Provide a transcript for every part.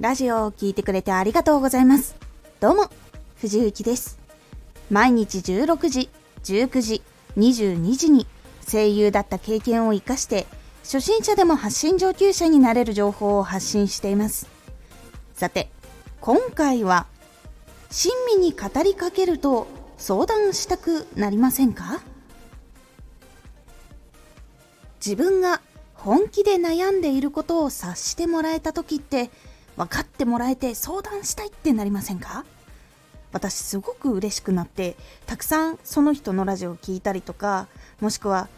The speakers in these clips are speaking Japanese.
ラジオを聴いてくれてありがとうございます。どうも、藤幸です。毎日16時、19時、22時に声優だった経験を活かして、初心者でも発信上級者になれる情報を発信しています。さて、今回は、親身に語りかけると相談したくなりませんか？自分が本気で悩んでいることを察してもらえた時って分かってもらえて相談したいってなりませんか？私すごく嬉しくなってたくさんその人のラジオを聞いたりとかもしくは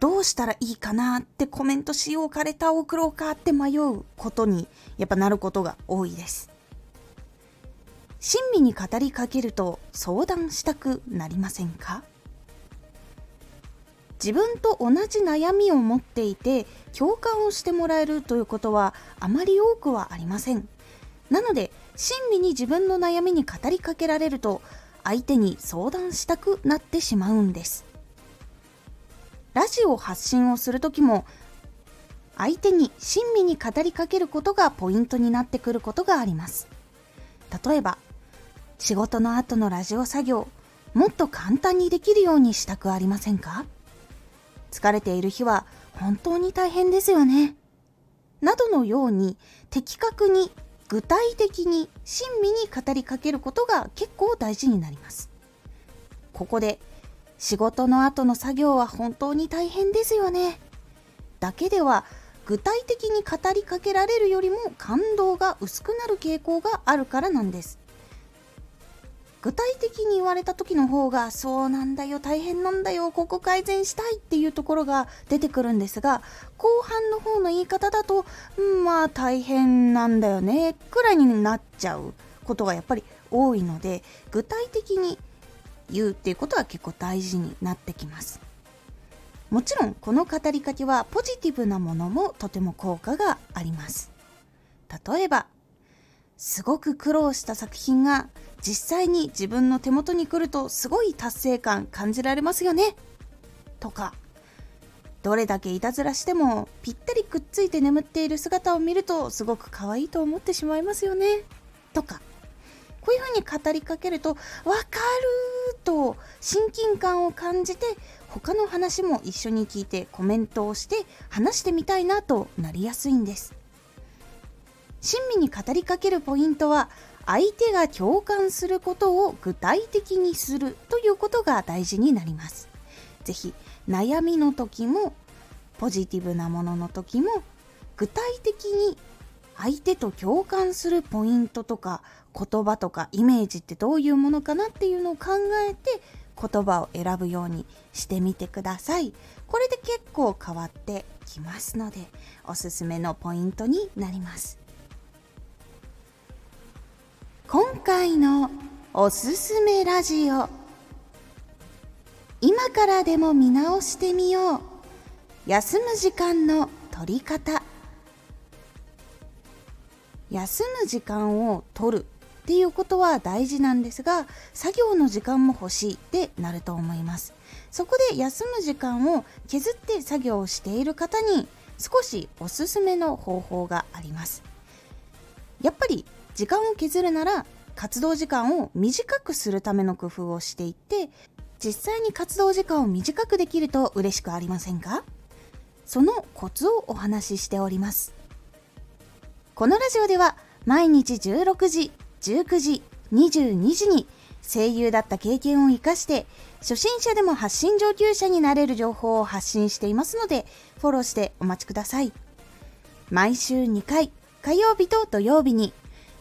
どうしたらいいかなってコメントしようかレターを送ろうかって迷うことにやっぱなることが多いです。親身に語りかけると相談したくなりませんか？自分と同じ悩みを持っていて共感をしてもらえるということはあまり多くはありません。なので親身に自分の悩みに語りかけられると相手に相談したくなってしまうんです。ラジオ発信をする時も相手に親身に語りかけることがポイントになってくることがあります。例えば仕事の後のラジオ作業もっと簡単にできるようにしたくありませんか？疲れている日は本当に大変ですよね。などのように的確に具体的に親身に語りかけることが結構大事になります。ここで仕事の後の作業は本当に大変ですよね。だけでは具体的に語りかけられるよりも感動が薄くなる傾向があるからなんです。具体的に言われた時の方がそうなんだよ大変なんだよここ改善したいっていうところが出てくるんですが後半の方の言い方だと、うん、まあ大変なんだよねくらいになっちゃうことがやっぱり多いので具体的に言うっていうことは結構大事になってきます。もちろんこの語りかけはポジティブなものもとても効果があります。例えばすごく苦労した作品が実際に自分の手元に来るとすごい達成感感じられますよねとかどれだけいたずらしてもぴったりくっついて眠っている姿を見るとすごく可愛いと思ってしまいますよねとかこういうふうに語りかけると「わかる!」と親近感を感じて他の話も一緒に聞いてコメントをして話してみたいなとなりやすいんです親身に語りかけるポイントは相手が共感することを具体的にするということが大事になります。ぜひ悩みの時もポジティブなものの時も具体的に相手と共感するポイントとか言葉とかイメージってどういうものかなっていうのを考えて言葉を選ぶようにしてみてください。これで結構変わってきますのでおすすめのポイントになります。今回のおすすめラジオ。今からでも見直してみよう。休む時間の取り方。休む時間を取るっていうことは大事なんですが作業の時間も欲しいってなると思います。そこで休む時間を削って作業をしている方に少しおすすめの方法があります。やっぱり時間を削るなら活動時間を短くするための工夫をしていって実際に活動時間を短くできると嬉しくありませんか？そのコツをお話ししております。このラジオでは毎日16時19時22時に声優だった経験を生かして初心者でも発信上級者になれる情報を発信していますのでフォローしてお待ちください。毎週2回火曜日と土曜日に